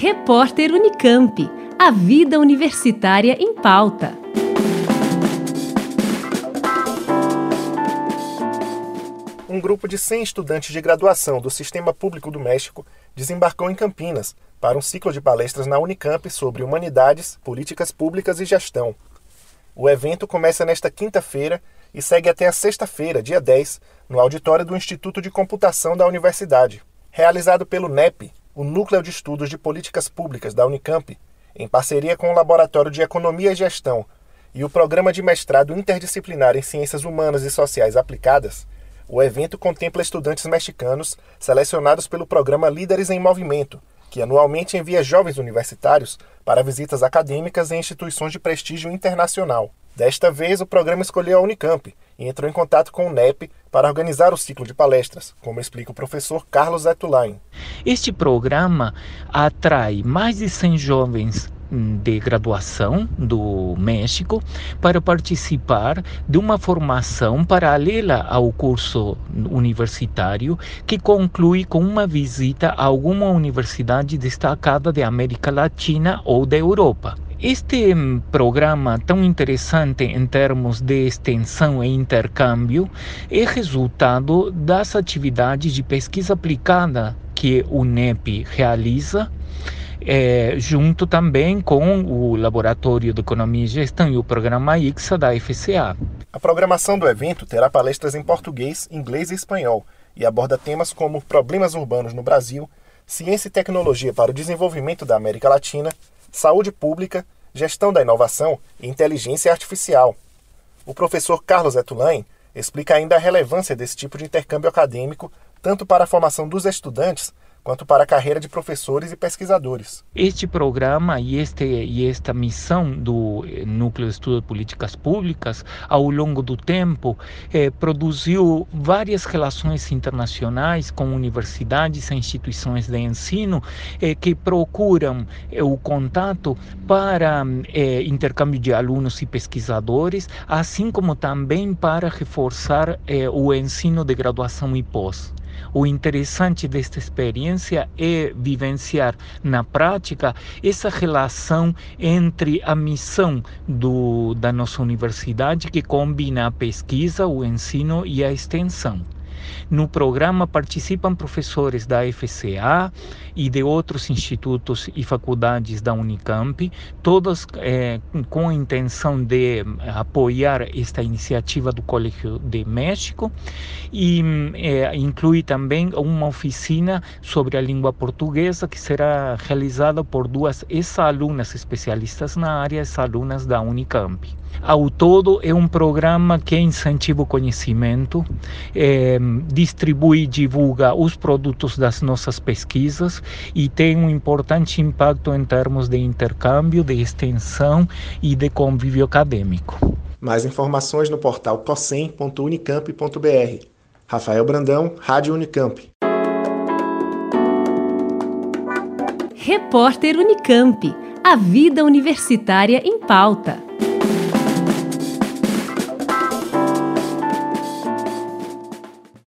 Repórter Unicamp. A vida universitária em pauta. Um grupo de 100 estudantes de graduação do Sistema Público do México desembarcou em Campinas para um ciclo de palestras na Unicamp sobre humanidades, políticas públicas e gestão. O evento começa nesta quinta-feira e segue até a sexta-feira, dia 10, no auditório do Instituto de Computação da Universidade. Realizado pelo NEP, o Núcleo de Estudos de Políticas Públicas da Unicamp, em parceria com o Laboratório de Economia e Gestão e o Programa de Mestrado Interdisciplinar em Ciências Humanas e Sociais Aplicadas, o evento contempla estudantes mexicanos selecionados pelo programa Líderes em Movimento, que anualmente envia jovens universitários para visitas acadêmicas em instituições de prestígio internacional. Desta vez, o programa escolheu a Unicamp e entrou em contato com o NEP para organizar o ciclo de palestras, como explica o professor Carlos Etulain. Este programa atrai mais de 100 jovens de graduação do México para participar de uma formação paralela ao curso universitário que conclui com uma visita a alguma universidade destacada da América Latina ou da Europa. Este programa tão interessante em termos de extensão e intercâmbio é resultado das atividades de pesquisa aplicada que o NEP realiza é, junto também com o Laboratório de Economia e Gestão e o programa IXA da FCA. A programação do evento terá palestras em português, inglês e espanhol e aborda temas como problemas urbanos no Brasil, ciência e tecnologia para o desenvolvimento da América Latina, saúde pública, gestão da inovação e inteligência artificial. O professor Carlos Etulain explica ainda a relevância desse tipo de intercâmbio acadêmico tanto para a formação dos estudantes quanto para a carreira de professores e pesquisadores. Este programa e, este, e esta missão do eh, Núcleo de Estudo de Políticas Públicas, ao longo do tempo, eh, produziu várias relações internacionais com universidades e instituições de ensino eh, que procuram eh, o contato para eh, intercâmbio de alunos e pesquisadores, assim como também para reforçar eh, o ensino de graduação e pós. O interessante desta experiência é vivenciar na prática essa relação entre a missão do, da nossa universidade, que combina a pesquisa, o ensino e a extensão. No programa participam professores da FCA e de outros institutos e faculdades da Unicamp, todos é, com a intenção de apoiar esta iniciativa do Colégio de México e é, inclui também uma oficina sobre a língua portuguesa que será realizada por duas ex-alunas especialistas na área, ex-alunas da Unicamp. Ao todo, é um programa que incentiva o conhecimento, é, distribui e divulga os produtos das nossas pesquisas e tem um importante impacto em termos de intercâmbio, de extensão e de convívio acadêmico. Mais informações no portal cosem.unicamp.br. Rafael Brandão, Rádio Unicamp. Repórter Unicamp. A vida universitária em pauta.